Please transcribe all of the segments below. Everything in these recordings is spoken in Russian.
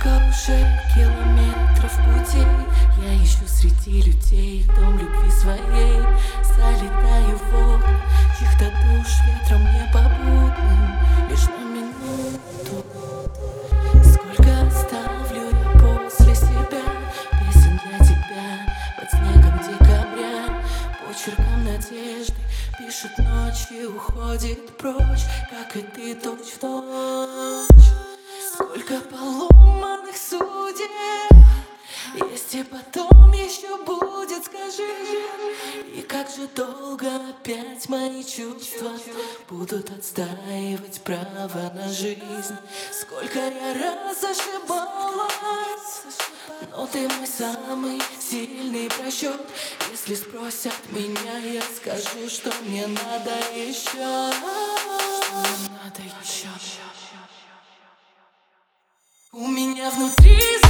Сколько уже километров пути. Я ищу среди людей дом любви своей. Залетаю в окна Чьих-то душ ветром непобудным Лишь на минуту. Сколько оставлю я после себя. Песен для тебя под снегом декабря. Почерком надежды Пишет ночь и уходит прочь. Как и ты точь в точь Сколько поломанных судеб. Есть и потом еще будет, скажи. И как же долго опять мои чувства Будут отстаивать право на жизнь? Сколько я раз ошибалась. Но ты мой самый сильный просчет Если спросят меня, я скажу, что мне надо еще Что мне надо еще меня внутри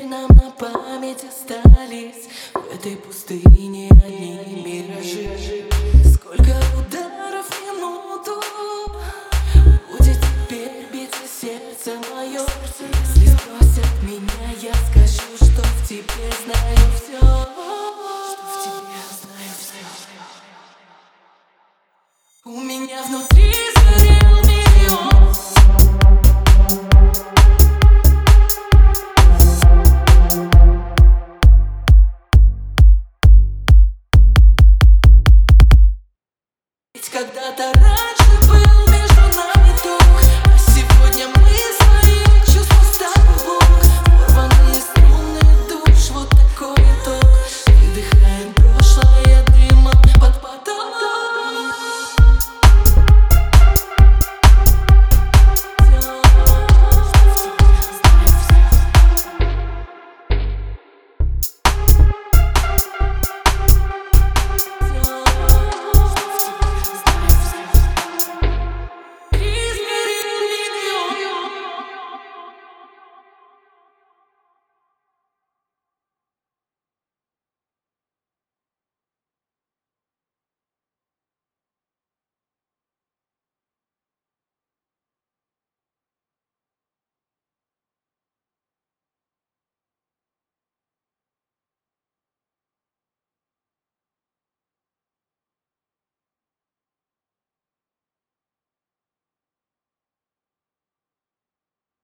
Теперь нам на память остались. В этой пустыне одни миражи Сколько ударов когда-то раз.